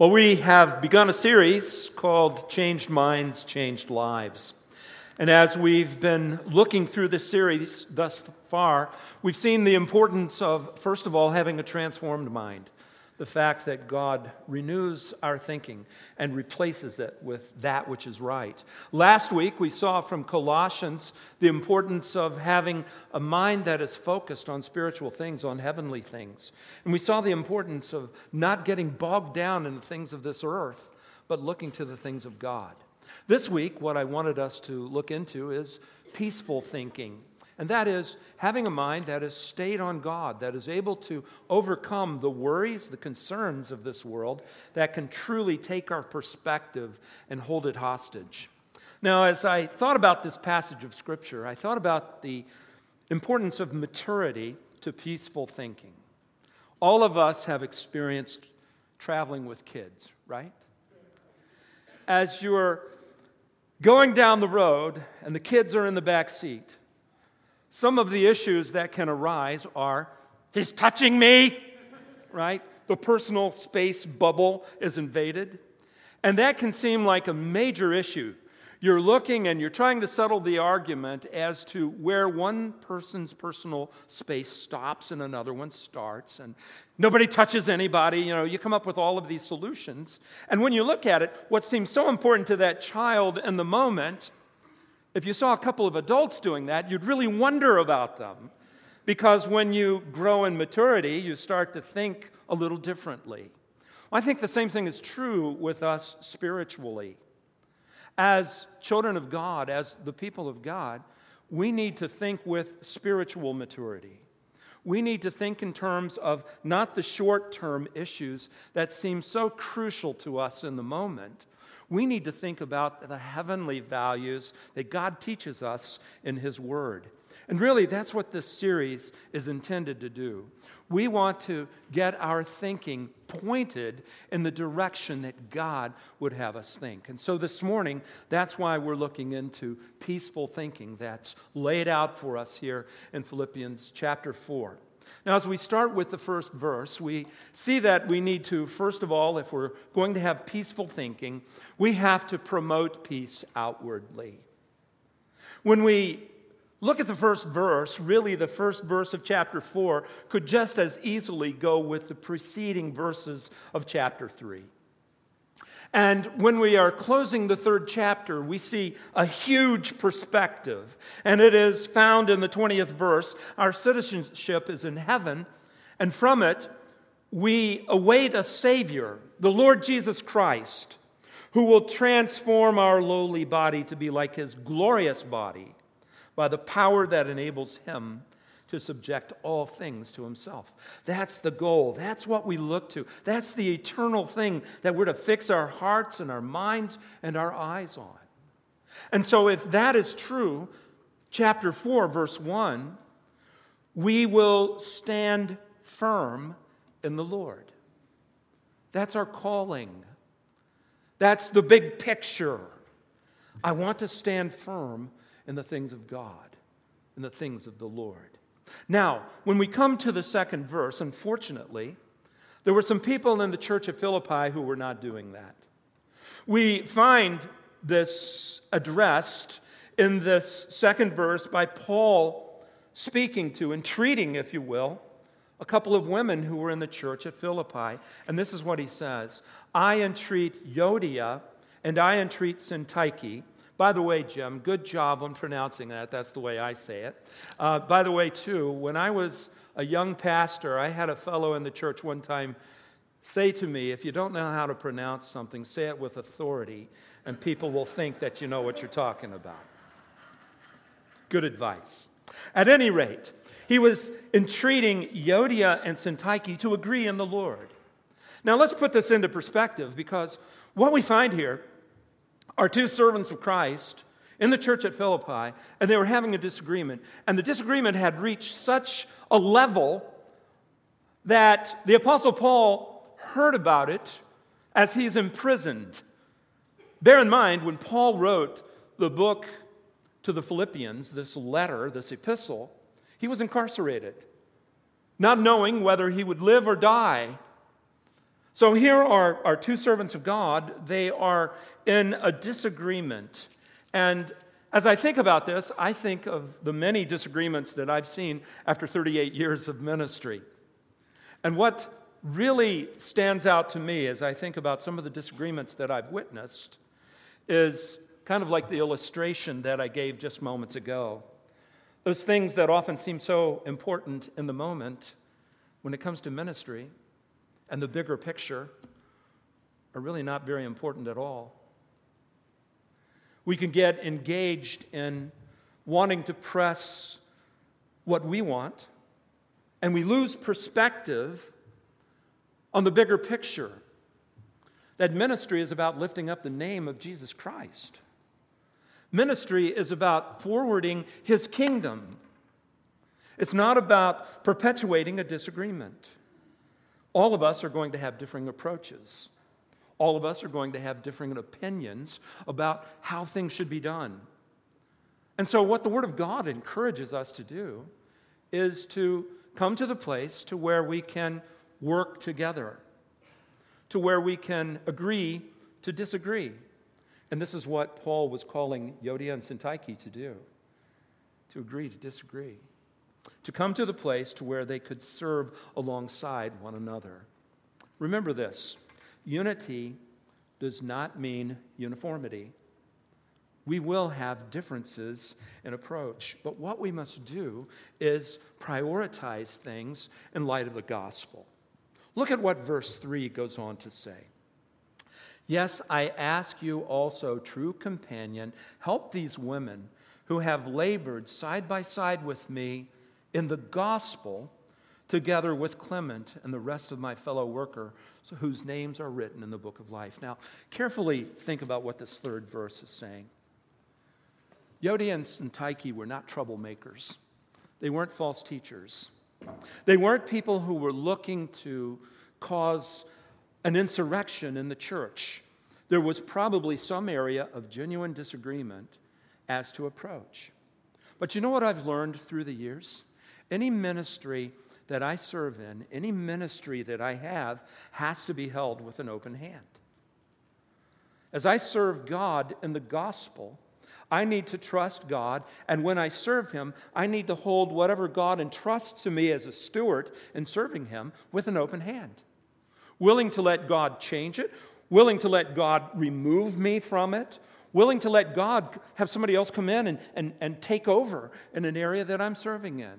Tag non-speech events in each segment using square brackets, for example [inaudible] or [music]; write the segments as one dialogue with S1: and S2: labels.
S1: Well, we have begun a series called Changed Minds, Changed Lives. And as we've been looking through this series thus far, we've seen the importance of, first of all, having a transformed mind the fact that God renews our thinking and replaces it with that which is right. Last week, we saw from Colossians the importance of having a mind that is focused on spiritual things, on heavenly things. And we saw the importance of not getting bogged down in the things of this earth, but looking to the things of God. This week, what I wanted us to look into is peaceful thinking and that is having a mind that is stayed on God, that is able to overcome the worries, the concerns of this world, that can truly take our perspective and hold it hostage. Now, as I thought about this passage of Scripture, I thought about the importance of maturity to peaceful thinking. All of us have experienced traveling with kids, right? As you're going down the road and the kids are in the back seat, some of the issues that can arise are he's touching me, right? The personal space bubble is invaded. And that can seem like a major issue. You're looking and you're trying to settle the argument as to where one person's personal space stops and another one starts, and nobody touches anybody. You know, you come up with all of these solutions. And when you look at it, what seems so important to that child in the moment if you saw a couple of adults doing that, you'd really wonder about them. Because when you grow in maturity, you start to think a little differently. I think the same thing is true with us spiritually. As children of God, as the people of God, we need to think with spiritual maturity. We need to think in terms of not the short term issues that seem so crucial to us in the moment, we need to think about the heavenly values that God teaches us in His Word. And really, that's what this series is intended to do. We want to get our thinking pointed in the direction that God would have us think. And so this morning, that's why we're looking into peaceful thinking that's laid out for us here in Philippians chapter 4. Now, as we start with the first verse, we see that we need to, first of all, if we're going to have peaceful thinking, we have to promote peace outwardly. When we look at the first verse, really the first verse of chapter 4 could just as easily go with the preceding verses of chapter 3. And when we are closing the third chapter, we see a huge perspective. And it is found in the 20th verse. Our citizenship is in heaven, and from it, we await a Savior, the Lord Jesus Christ, who will transform our lowly body to be like his glorious body by the power that enables him to subject all things to himself. That's the goal. That's what we look to. That's the eternal thing that we're to fix our hearts and our minds and our eyes on. And so, if that is true, chapter 4, verse 1, we will stand firm in the Lord. That's our calling. That's the big picture. I want to stand firm in the things of God, in the things of the Lord. Now, when we come to the second verse, unfortunately, there were some people in the church of Philippi who were not doing that. We find this addressed in this second verse by Paul speaking to, entreating, if you will, a couple of women who were in the church at Philippi. And this is what he says I entreat Euodia and I entreat Syntyche by the way, Jim, good job on pronouncing that. That's the way I say it. Uh, by the way, too, when I was a young pastor, I had a fellow in the church one time say to me, if you don't know how to pronounce something, say it with authority, and people will think that you know what you're talking about. Good advice. At any rate, he was entreating Euodia and Syntyche to agree in the Lord. Now, let's put this into perspective because what we find here are two servants of Christ in the church at Philippi, and they were having a disagreement. And the disagreement had reached such a level that the Apostle Paul heard about it as he's imprisoned. Bear in mind, when Paul wrote the book to the Philippians, this letter, this epistle, he was incarcerated, not knowing whether he would live or die. So here are, are two servants of God. They are in a disagreement. And as I think about this, I think of the many disagreements that I've seen after 38 years of ministry. And what really stands out to me as I think about some of the disagreements that I've witnessed is kind of like the illustration that I gave just moments ago. Those things that often seem so important in the moment when it comes to ministry and the bigger picture are really not very important at all. We can get engaged in wanting to press what we want, and we lose perspective on the bigger picture that ministry is about lifting up the name of Jesus Christ. Ministry is about forwarding his kingdom. It's not about perpetuating a disagreement. All of us are going to have differing approaches. All of us are going to have differing opinions about how things should be done. And so, what the Word of God encourages us to do is to come to the place to where we can work together, to where we can agree to disagree. And this is what Paul was calling Euodia and Syntyche to do to agree to disagree, to come to the place to where they could serve alongside one another. Remember this unity does not mean uniformity. We will have differences in approach, but what we must do is prioritize things in light of the gospel. Look at what verse 3 goes on to say. Yes, I ask you also, true companion, help these women who have labored side by side with me in the gospel, together with Clement and the rest of my fellow worker, whose names are written in the book of life. Now, carefully think about what this third verse is saying. Euodia and Syntyche were not troublemakers. They weren't false teachers. They weren't people who were looking to cause an insurrection in the church. There was probably some area of genuine disagreement as to approach. But you know what I've learned through the years? Any ministry that I serve in, any ministry that I have, has to be held with an open hand. As I serve God in the gospel, I need to trust God, and when I serve Him, I need to hold whatever God entrusts to me as a steward in serving Him with an open hand. Willing to let God change it, willing to let God remove me from it, willing to let God have somebody else come in and, and, and take over in an area that I'm serving in.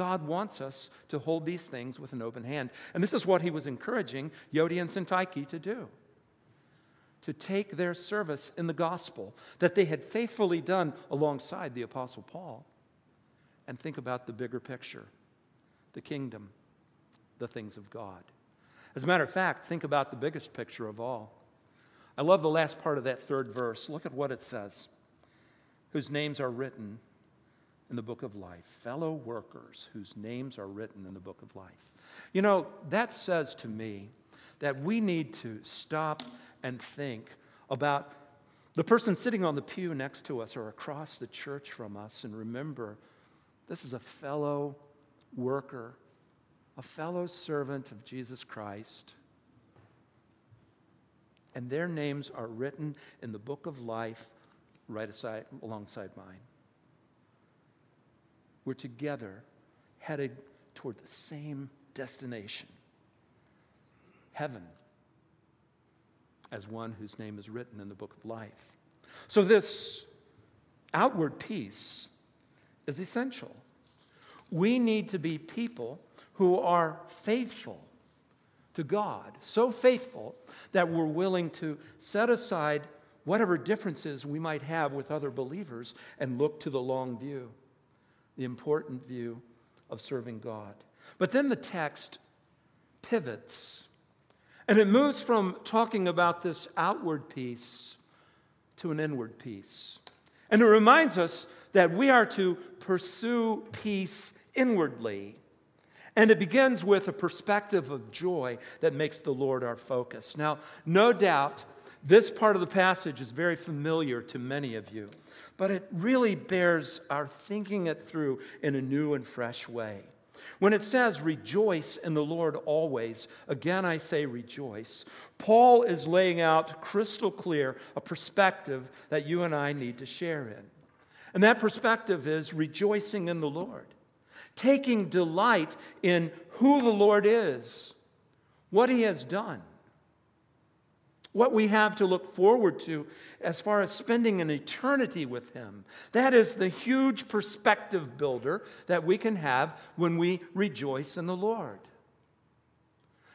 S1: God wants us to hold these things with an open hand. And this is what he was encouraging Euodia and Syntyche to do to take their service in the gospel that they had faithfully done alongside the Apostle Paul and think about the bigger picture the kingdom, the things of God. As a matter of fact, think about the biggest picture of all. I love the last part of that third verse. Look at what it says whose names are written in the book of life, fellow workers whose names are written in the book of life. You know, that says to me that we need to stop and think about the person sitting on the pew next to us or across the church from us and remember this is a fellow worker, a fellow servant of Jesus Christ. And their names are written in the book of life right aside, alongside mine. We're together headed toward the same destination heaven as one whose name is written in the book of life. So, this outward peace is essential. We need to be people who are faithful to God, so faithful that we're willing to set aside whatever differences we might have with other believers and look to the long view, the important view of serving God. But then the text pivots and it moves from talking about this outward peace to an inward peace. And it reminds us that we are to pursue peace inwardly. And it begins with a perspective of joy that makes the Lord our focus. Now, no doubt, this part of the passage is very familiar to many of you, but it really bears our thinking it through in a new and fresh way. When it says rejoice in the Lord always, again I say rejoice, Paul is laying out crystal clear a perspective that you and I need to share in. And that perspective is rejoicing in the Lord, taking delight in who the Lord is, what he has done, what we have to look forward to as far as spending an eternity with Him. That is the huge perspective builder that we can have when we rejoice in the Lord.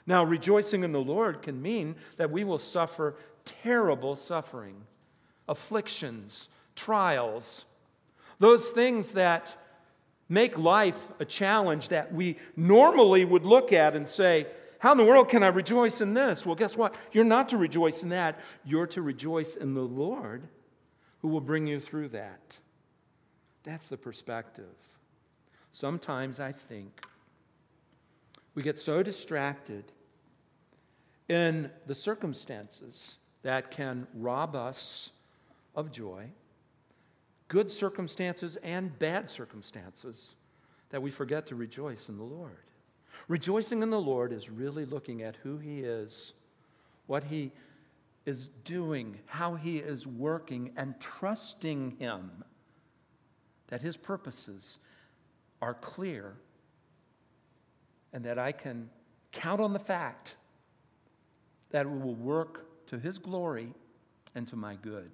S1: Now, rejoicing in the Lord can mean that we will suffer terrible suffering, afflictions, trials, those things that make life a challenge that we normally would look at and say, how in the world can I rejoice in this? Well, guess what? You're not to rejoice in that. You're to rejoice in the Lord who will bring you through that. That's the perspective. Sometimes I think we get so distracted in the circumstances that can rob us of joy, good circumstances and bad circumstances, that we forget to rejoice in the Lord. Rejoicing in the Lord is really looking at who He is, what He is doing, how He is working, and trusting Him that His purposes are clear and that I can count on the fact that it will work to His glory and to my good.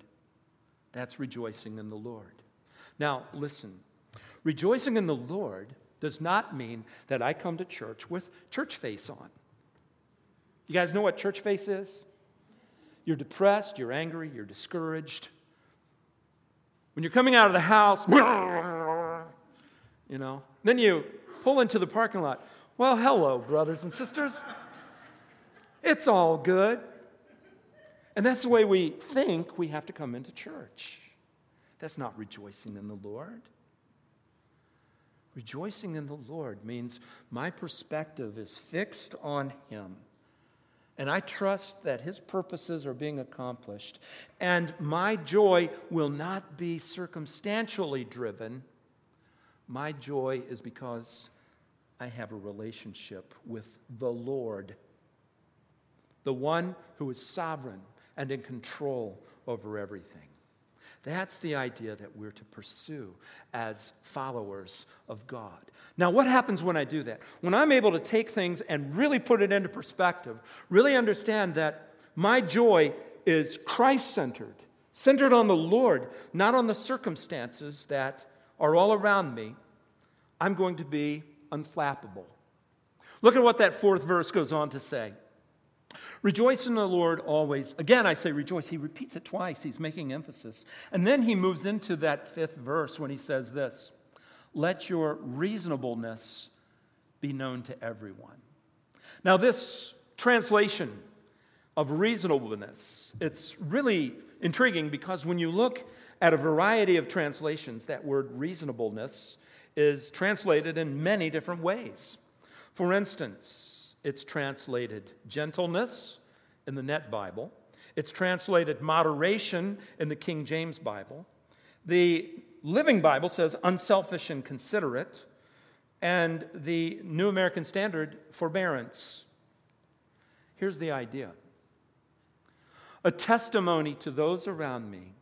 S1: That's rejoicing in the Lord. Now, listen rejoicing in the Lord does not mean that I come to church with church face on. You guys know what church face is? You're depressed, you're angry, you're discouraged. When you're coming out of the house, [laughs] you know, then you pull into the parking lot. Well, hello, brothers and sisters. It's all good. And that's the way we think we have to come into church. That's not rejoicing in the Lord. Rejoicing in the Lord means my perspective is fixed on Him. And I trust that His purposes are being accomplished. And my joy will not be circumstantially driven. My joy is because I have a relationship with the Lord, the one who is sovereign and in control over everything. That's the idea that we're to pursue as followers of God. Now, what happens when I do that? When I'm able to take things and really put it into perspective, really understand that my joy is Christ centered, centered on the Lord, not on the circumstances that are all around me, I'm going to be unflappable. Look at what that fourth verse goes on to say. Rejoice in the Lord always. Again, I say rejoice. He repeats it twice. He's making emphasis. And then he moves into that fifth verse when he says this Let your reasonableness be known to everyone. Now, this translation of reasonableness, it's really intriguing because when you look at a variety of translations, that word reasonableness is translated in many different ways. For instance, it's translated gentleness in the Net Bible. It's translated moderation in the King James Bible. The Living Bible says unselfish and considerate. And the New American Standard, forbearance. Here's the idea a testimony to those around me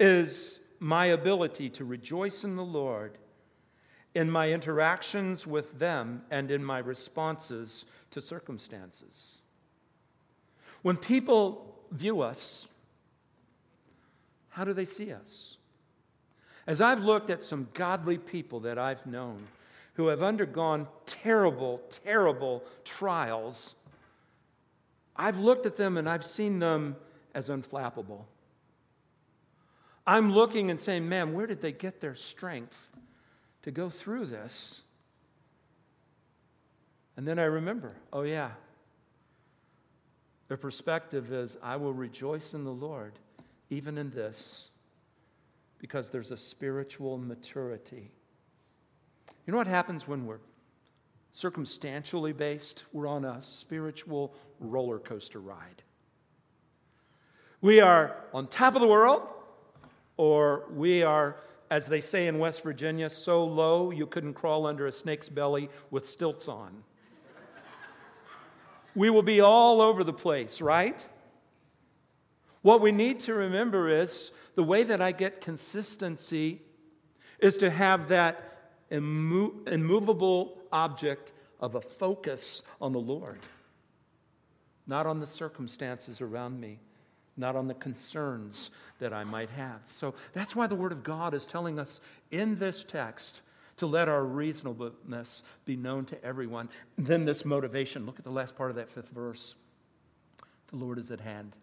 S1: is my ability to rejoice in the Lord in my interactions with them and in my responses to circumstances. When people view us, how do they see us? As I've looked at some godly people that I've known who have undergone terrible, terrible trials, I've looked at them and I've seen them as unflappable. I'm looking and saying, man, where did they get their strength? To go through this. And then I remember, oh, yeah, their perspective is I will rejoice in the Lord even in this because there's a spiritual maturity. You know what happens when we're circumstantially based? We're on a spiritual roller coaster ride. We are on top of the world or we are as they say in West Virginia, so low you couldn't crawl under a snake's belly with stilts on. we will be all over the place, right? What we need to remember is the way that I get consistency is to have that immo- immovable object of a focus on the Lord, not on the circumstances around me, not on the concerns that I might have. So that's why the Word of God is telling us in this text to let our reasonableness be known to everyone. Then this motivation. Look at the last part of that fifth verse. The Lord is at hand.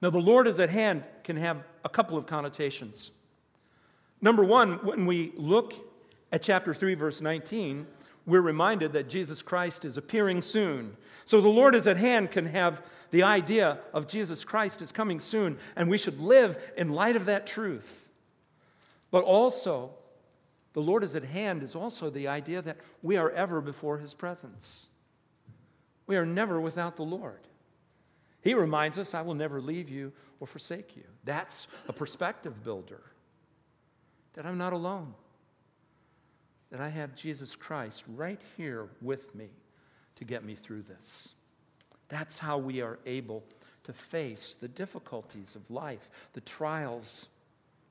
S1: Now, the Lord is at hand can have a couple of connotations. Number one, when we look at chapter 3, verse 19, we're reminded that Jesus Christ is appearing soon. So the Lord is at hand can have the idea of Jesus Christ is coming soon, and we should live in light of that truth. But also, the Lord is at hand is also the idea that we are ever before his presence. We are never without the Lord. He reminds us, I will never leave you or forsake you. That's a perspective builder. That I'm not alone. That I have Jesus Christ right here with me to get me through this. That's how we are able to face the difficulties of life, the trials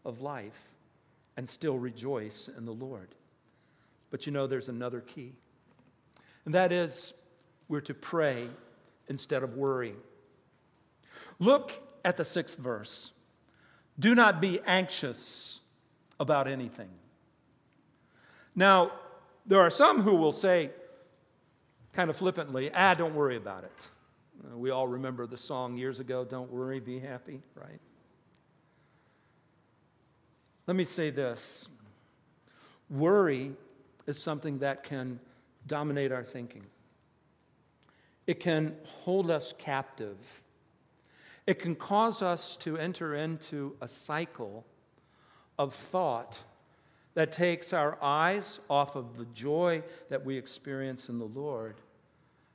S1: of life, and still rejoice in the Lord. But you know, there's another key, and that is we're to pray instead of worry. Look at the sixth verse. Do not be anxious about anything. Now, there are some who will say, kind of flippantly, ah, don't worry about it. Uh, we all remember the song years ago, Don't Worry, Be Happy, right? Let me say this worry is something that can dominate our thinking, it can hold us captive it can cause us to enter into a cycle of thought that takes our eyes off of the joy that we experience in the Lord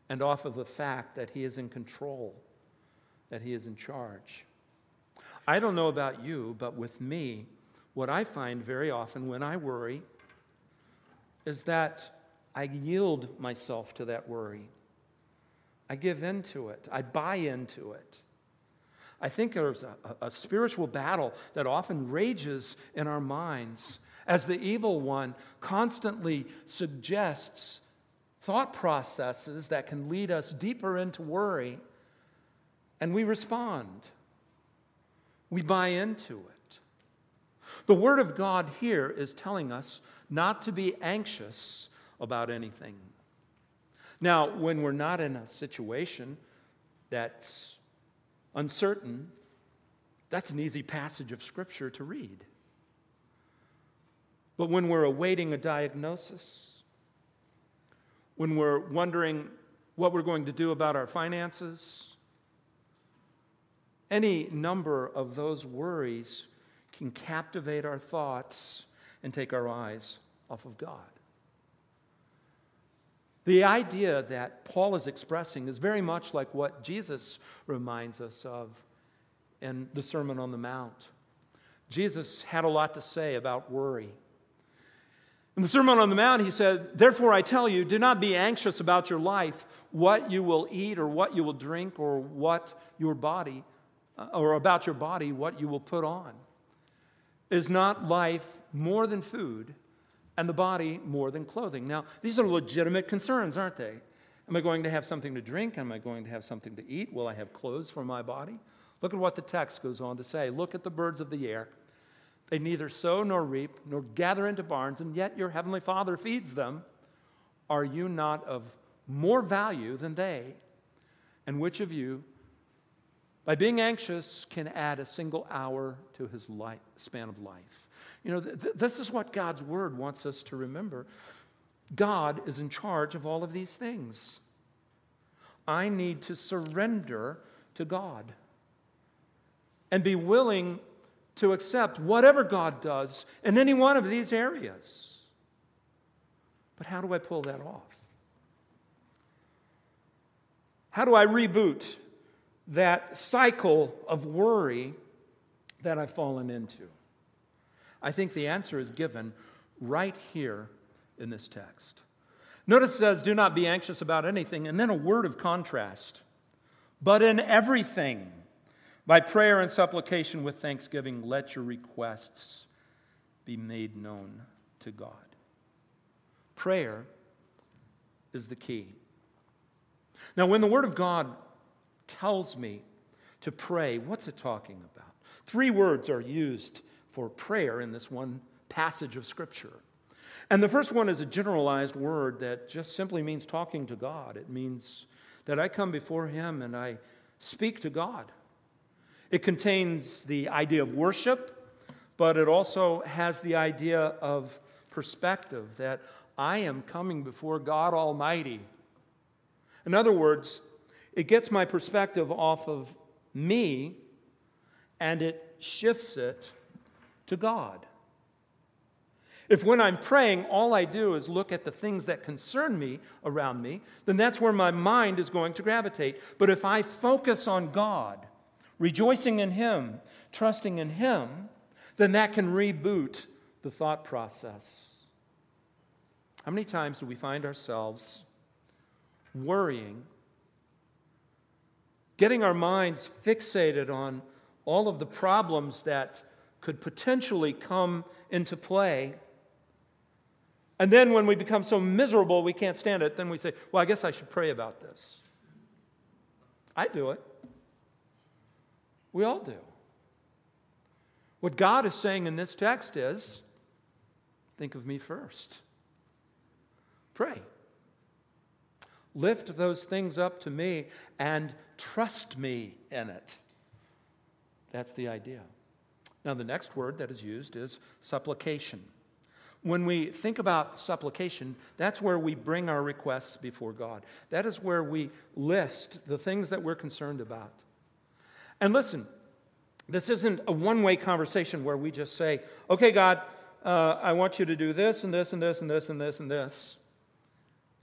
S1: and off of the fact that He is in control, that He is in charge. I don't know about you, but with me, what I find very often when I worry is that I yield myself to that worry. I give in to it, I buy into it. I think there's a, a, spiritual battle that often rages in our minds as the evil one constantly suggests thought processes that can lead us deeper into worry, and we respond. We buy into it. The Word of God here is telling us not to be anxious about anything. Now, when we're not in a situation that's uncertain, that's an easy passage of Scripture to read. But when we're awaiting a diagnosis, when we're wondering what we're going to do about our finances, any number of those worries can captivate our thoughts and take our eyes off of God. The idea that Paul is expressing is very much like what Jesus reminds us of in the Sermon on the Mount. Jesus had a lot to say about worry. In the Sermon on the Mount, he said, Therefore I tell you, do not be anxious about your life, what you will eat or what you will drink or what your body, uh, or about your body, what you will put on. Is not life more than food? and the body more than clothing. Now, these are legitimate concerns, aren't they? Am I going to have something to drink? Am I going to have something to eat? Will I have clothes for my body? Look at what the text goes on to say. Look at the birds of the air. They neither sow nor reap nor gather into barns, and yet your heavenly Father feeds them. Are you not of more value than they? And which of you, by being anxious, can add a single hour to his life, span of life? You know, th- this is what God's word wants us to remember. God is in charge of all of these things. I need to surrender to God and be willing to accept whatever God does in any one of these areas. But how do I pull that off? How do I reboot that cycle of worry that I've fallen into? I think the answer is given right here in this text. Notice it says, Do not be anxious about anything, and then a word of contrast. But in everything, by prayer and supplication with thanksgiving, let your requests be made known to God. Prayer is the key. Now, when the Word of God tells me to pray, what's it talking about? Three words are used for prayer in this one passage of Scripture. And the first one is a generalized word that just simply means talking to God. It means that I come before Him and I speak to God. It contains the idea of worship, but it also has the idea of perspective that I am coming before God Almighty. In other words, it gets my perspective off of me and it shifts it to God. If when I'm praying, all I do is look at the things that concern me around me, then that's where my mind is going to gravitate. But if I focus on God, rejoicing in Him, trusting in Him, then that can reboot the thought process. How many times do we find ourselves worrying, getting our minds fixated on all of the problems that could potentially come into play? And then when we become so miserable we can't stand it, then we say, Well, I guess I should pray about this. I do it. We all do. What God is saying in this text is think of me first. Pray. Lift those things up to me and trust me in it. That's the idea. Now, the next word that is used is supplication. When we think about supplication, that's where we bring our requests before God. That is where we list the things that we're concerned about. And listen, this isn't a one way conversation where we just say, okay, God, uh, I want you to do this and this and this and this and this and this.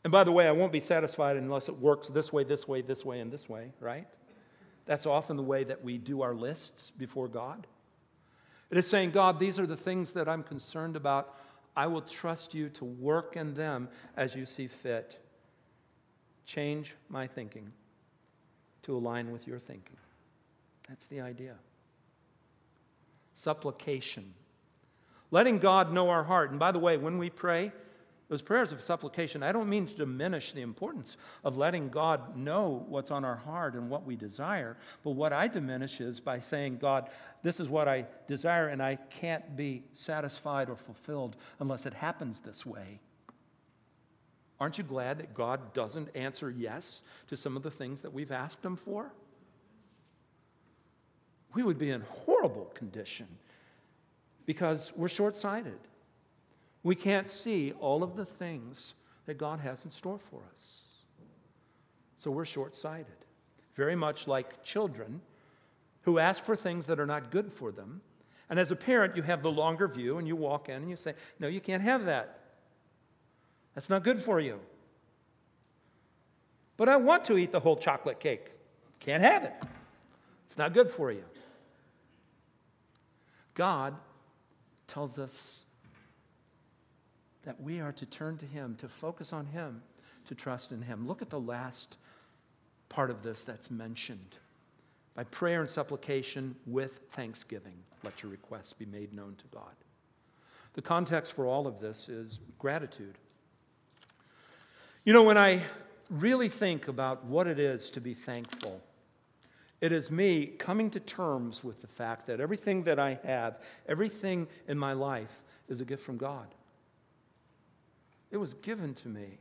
S1: And by the way, I won't be satisfied unless it works this way, this way, this way, and this way, right? That's often the way that we do our lists before God. It is saying, God, these are the things that I'm concerned about. I will trust you to work in them as you see fit. Change my thinking to align with your thinking. That's the idea. Supplication. Letting God know our heart. And by the way, when we pray, those prayers of supplication, I don't mean to diminish the importance of letting God know what's on our heart and what we desire, but what I diminish is by saying, God, this is what I desire, and I can't be satisfied or fulfilled unless it happens this way. Aren't you glad that God doesn't answer yes to some of the things that we've asked Him for? We would be in horrible condition because we're short sighted. We can't see all of the things that God has in store for us. So we're short sighted. Very much like children who ask for things that are not good for them. And as a parent, you have the longer view and you walk in and you say, No, you can't have that. That's not good for you. But I want to eat the whole chocolate cake. Can't have it. It's not good for you. God tells us that we are to turn to Him, to focus on Him, to trust in Him. Look at the last part of this that's mentioned. By prayer and supplication with thanksgiving, let your requests be made known to God. The context for all of this is gratitude. You know, when I really think about what it is to be thankful, it is me coming to terms with the fact that everything that I have, everything in my life, is a gift from God. It was given to me.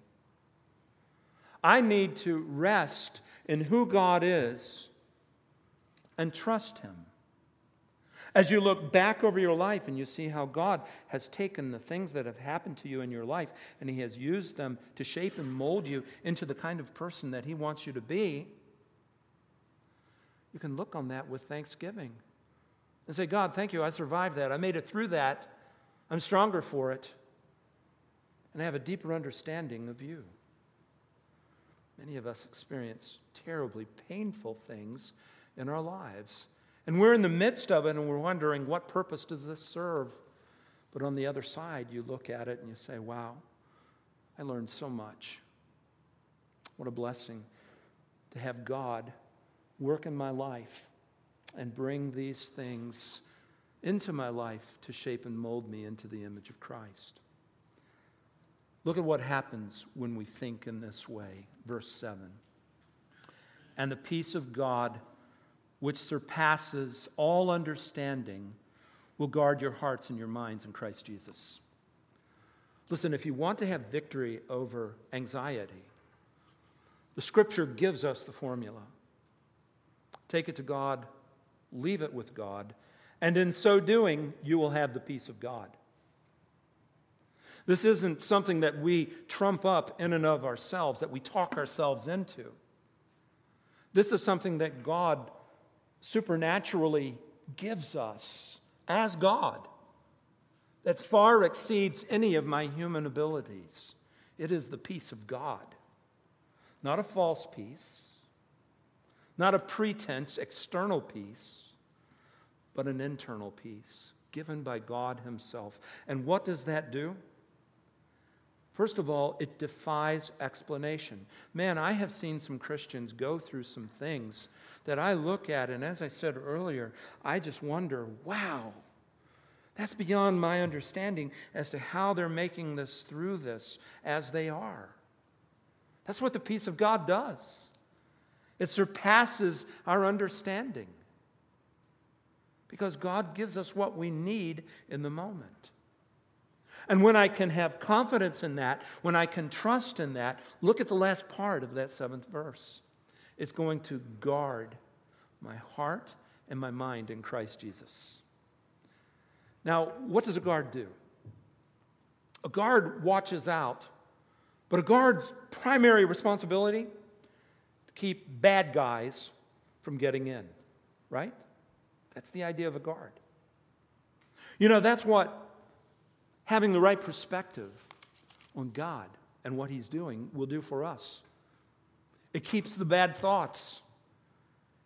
S1: I need to rest in who God is and trust Him. As you look back over your life and you see how God has taken the things that have happened to you in your life and He has used them to shape and mold you into the kind of person that He wants you to be, you can look on that with thanksgiving and say, God, thank you. I survived that. I made it through that. I'm stronger for it and I have a deeper understanding of you. Many of us experience terribly painful things in our lives. And we're in the midst of it and we're wondering, what purpose does this serve? But on the other side, you look at it and you say, wow, I learned so much. What a blessing to have God work in my life and bring these things into my life to shape and mold me into the image of Christ. Look at what happens when we think in this way. Verse 7. And the peace of God, which surpasses all understanding, will guard your hearts and your minds in Christ Jesus. Listen, if you want to have victory over anxiety, the scripture gives us the formula. Take it to God, leave it with God, and in so doing, you will have the peace of God. This isn't something that we trump up in and of ourselves, that we talk ourselves into. This is something that God supernaturally gives us as God that far exceeds any of my human abilities. It is the peace of God, not a false peace, not a pretense, external peace, but an internal peace given by God Himself. And what does that do? First of all, it defies explanation. Man, I have seen some Christians go through some things that I look at, and as I said earlier, I just wonder wow, that's beyond my understanding as to how they're making this through this as they are. That's what the peace of God does, it surpasses our understanding because God gives us what we need in the moment. And when I can have confidence in that, when I can trust in that, look at the last part of that seventh verse. It's going to guard my heart and my mind in Christ Jesus. Now, what does a guard do? A guard watches out, but a guard's primary responsibility keep bad guys from getting in, right? That's the idea of a guard. You know, that's what having the right perspective on God and what He's doing will do for us. It keeps the bad thoughts,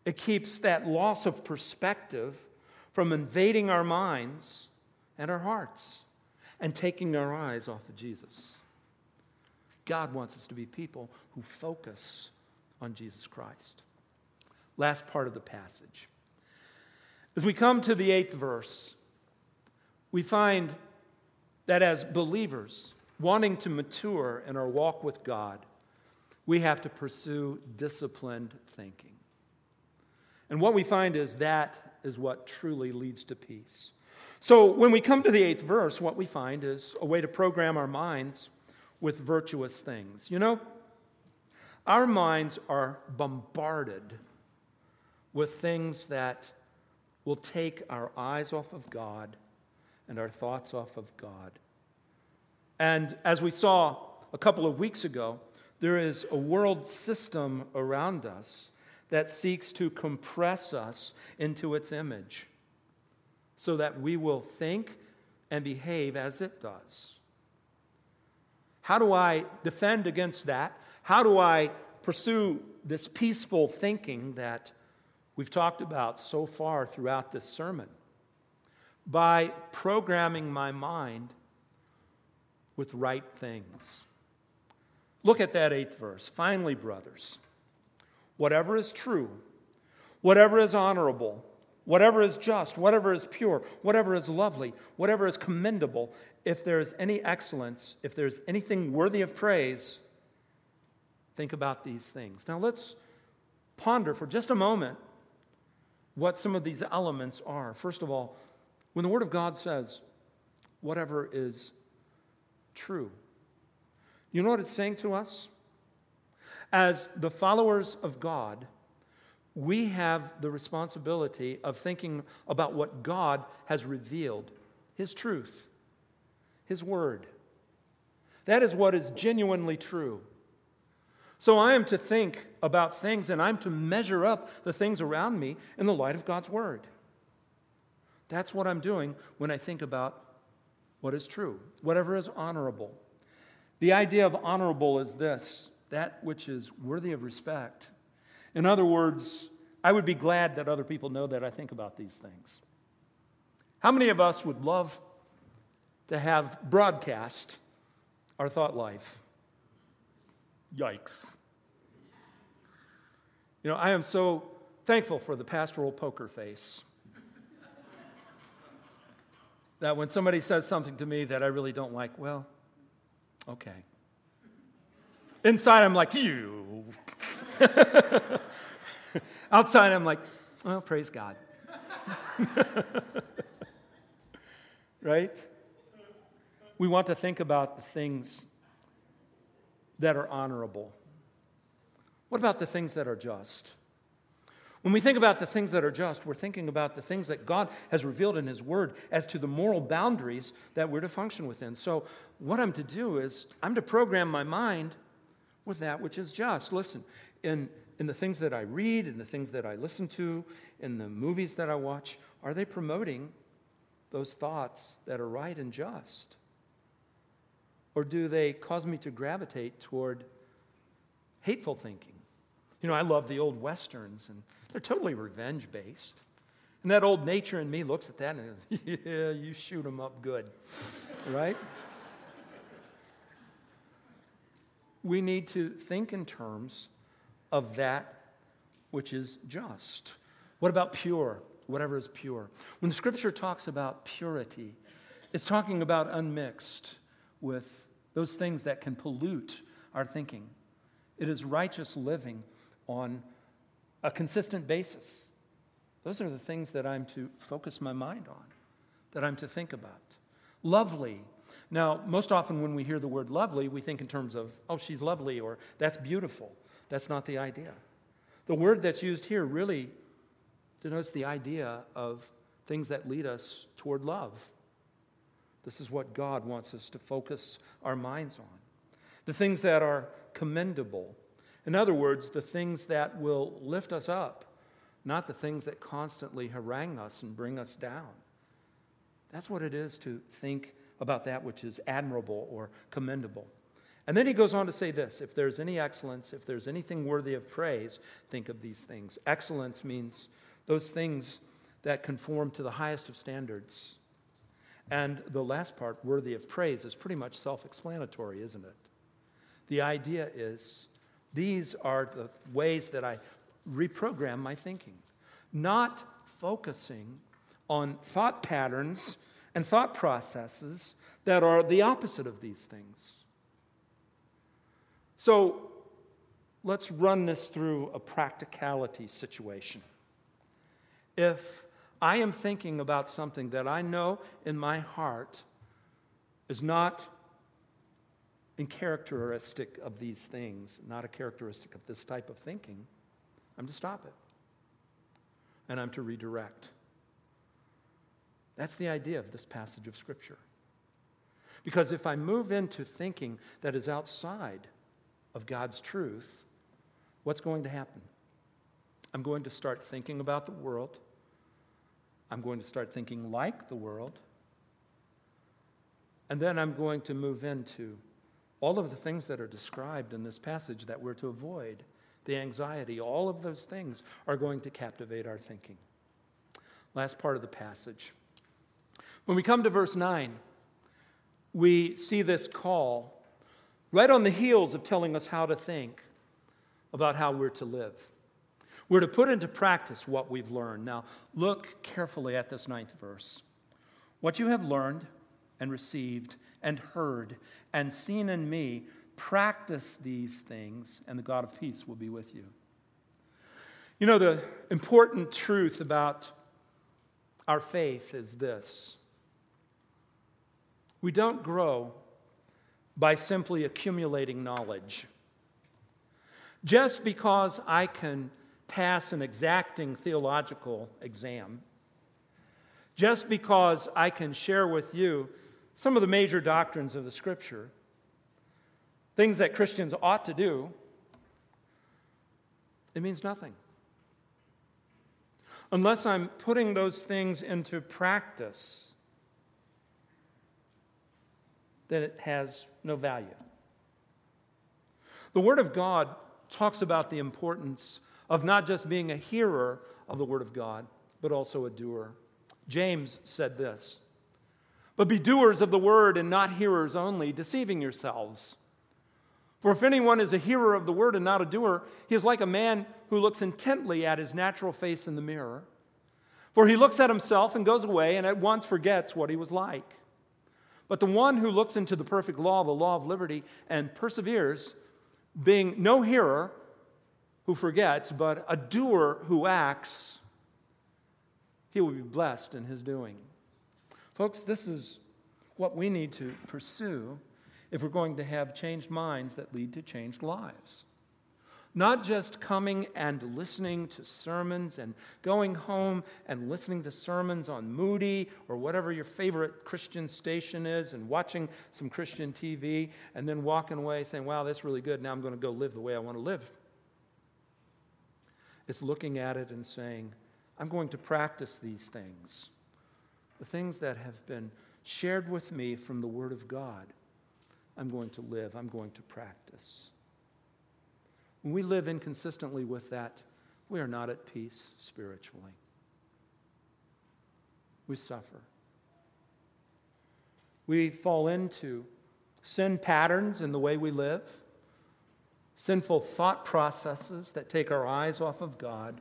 S1: it keeps that loss of perspective from invading our minds and our hearts and taking our eyes off of Jesus. God wants us to be people who focus on Jesus Christ. Last part of the passage. As we come to the eighth verse, we find that as believers, wanting to mature in our walk with God, we have to pursue disciplined thinking. And what we find is that is what truly leads to peace. So when we come to the eighth verse, what we find is a way to program our minds with virtuous things. You know, our minds are bombarded with things that will take our eyes off of God and our thoughts off of God. And as we saw a couple of weeks ago, there is a world system around us that seeks to compress us into its image so that we will think and behave as it does. How do I defend against that? How do I pursue this peaceful thinking that we've talked about so far throughout this sermon? by programming my mind with right things. Look at that eighth verse. Finally, brothers, whatever is true, whatever is honorable, whatever is just, whatever is pure, whatever is lovely, whatever is commendable, if there is any excellence, if there's anything worthy of praise, think about these things. Now let's ponder for just a moment what some of these elements are. First of all, when the Word of God says, whatever is true, you know what it's saying to us? As the followers of God, we have the responsibility of thinking about what God has revealed His truth, His Word. That is what is genuinely true. So I am to think about things and I'm to measure up the things around me in the light of God's Word. That's what I'm doing when I think about what is true, whatever is honorable. The idea of honorable is this that which is worthy of respect. In other words, I would be glad that other people know that I think about these things. How many of us would love to have broadcast our thought life. Yikes. You know, I am so thankful for the pastoral poker face. [laughs] that when somebody says something to me that I really don't like, well, okay. Inside, I'm like, you. [laughs] Outside, I'm like, well, praise God. [laughs] right? We want to think about the things that are honorable. What about the things that are just? When we think about the things that are just, we're thinking about the things that God has revealed in His Word as to the moral boundaries that we're to function within. So, what I'm to do is, I'm to program my mind with that which is just. Listen, in, in the things that I read, in the things that I listen to, in the movies that I watch, are they promoting those thoughts that are right and just? Or do they cause me to gravitate toward hateful thinking? You know, I love the old westerns, and they're totally revenge based. And that old nature in me looks at that and says, [laughs] Yeah, you shoot them up good, right? we need to think in terms of that which is just. What about pure? Whatever is pure. When scripture talks about purity, it's talking about unmixed with those things that can pollute our thinking. It is righteous living on a consistent basis. Those are the things that I'm to focus my mind on, that I'm to think about. Lovely. Now, most often when we hear the word lovely, we think in terms of, oh, she's lovely or that's beautiful. That's not the idea. The word that's used here really denotes the idea of things that lead us toward love. This is what God wants us to focus our minds on. The things that are commendable. In other words, the things that will lift us up, not the things that constantly harangue us and bring us down. That's what it is to think about that which is admirable or commendable. And then he goes on to say this if there's any excellence, if there's anything worthy of praise, think of these things. Excellence means those things that conform to the highest of standards. And the last part, worthy of praise, is pretty much self explanatory, isn't it? The idea is these are the ways that I reprogram my thinking, not focusing on thought patterns and thought processes that are the opposite of these things. So let's run this through a practicality situation. If I am thinking about something that I know in my heart is not in characteristic of these things, not a characteristic of this type of thinking, I'm to stop it. And I'm to redirect. That's the idea of this passage of Scripture. Because if I move into thinking that is outside of God's truth, what's going to happen? I'm going to start thinking about the world. I'm going to start thinking like the world. And then I'm going to move into all of the things that are described in this passage that we're to avoid the anxiety, all of those things are going to captivate our thinking. Last part of the passage. When we come to verse 9, we see this call right on the heels of telling us how to think about how we're to live. We're to put into practice what we've learned. Now, look carefully at this ninth verse. What you have learned and received and heard and seen in me, practice these things, and the God of peace will be with you. You know, the important truth about our faith is this we don't grow by simply accumulating knowledge. Just because I can pass an exacting theological exam, just because I can share with you some of the major doctrines of the Scripture, things that Christians ought to do, it means nothing. Unless I'm putting those things into practice, then it has no value. The Word of God talks about the importance of not just being a hearer of the Word of God, but also a doer. James said this But be doers of the word and not hearers only, deceiving yourselves. For if anyone is a hearer of the word and not a doer, he is like a man who looks intently at his natural face in the mirror. For he looks at himself and goes away and at once forgets what he was like. But the one who looks into the perfect law, the law of liberty, and perseveres, being no hearer who forgets, but a doer who acts, he will be blessed in his doing. Folks, this is what we need to pursue if we're going to have changed minds that lead to changed lives. Not just coming and listening to sermons and going home and listening to sermons on Moody or whatever your favorite Christian station is and watching some Christian TV and then walking away saying, wow, that's really good. Now I'm going to go live the way I want to live. It's looking at it and saying, I'm going to practice these things the things that have been shared with me from the Word of God, I'm going to live, I'm going to practice. When we live inconsistently with that, we are not at peace spiritually. We suffer. We fall into sin patterns in the way we live, sinful thought processes that take our eyes off of God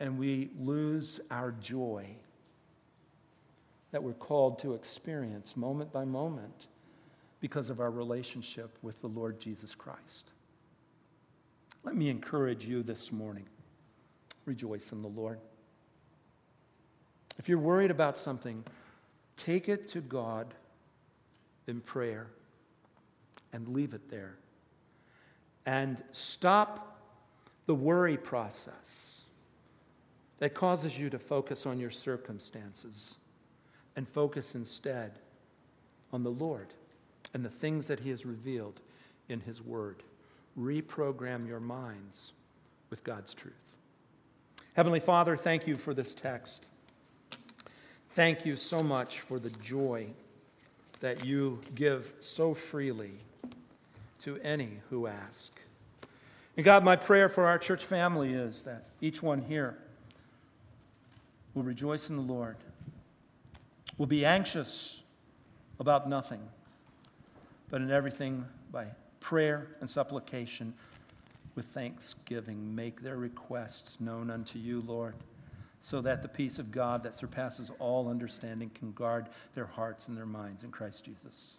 S1: and we lose our joy that we're called to experience moment by moment because of our relationship with the Lord Jesus Christ. Let me encourage you this morning. Rejoice in the Lord. If you're worried about something, take it to God in prayer and leave it there. And stop the worry process that causes you to focus on your circumstances and focus instead on the Lord and the things that He has revealed in His Word. Reprogram your minds with God's truth. Heavenly Father, thank you for this text. Thank you so much for the joy that you give so freely to any who ask. And God, my prayer for our church family is that each one here will rejoice in the Lord, will be anxious about nothing, but in everything by prayer and supplication with thanksgiving make their requests known unto you, Lord, so that the peace of God that surpasses all understanding can guard their hearts and their minds in Christ Jesus.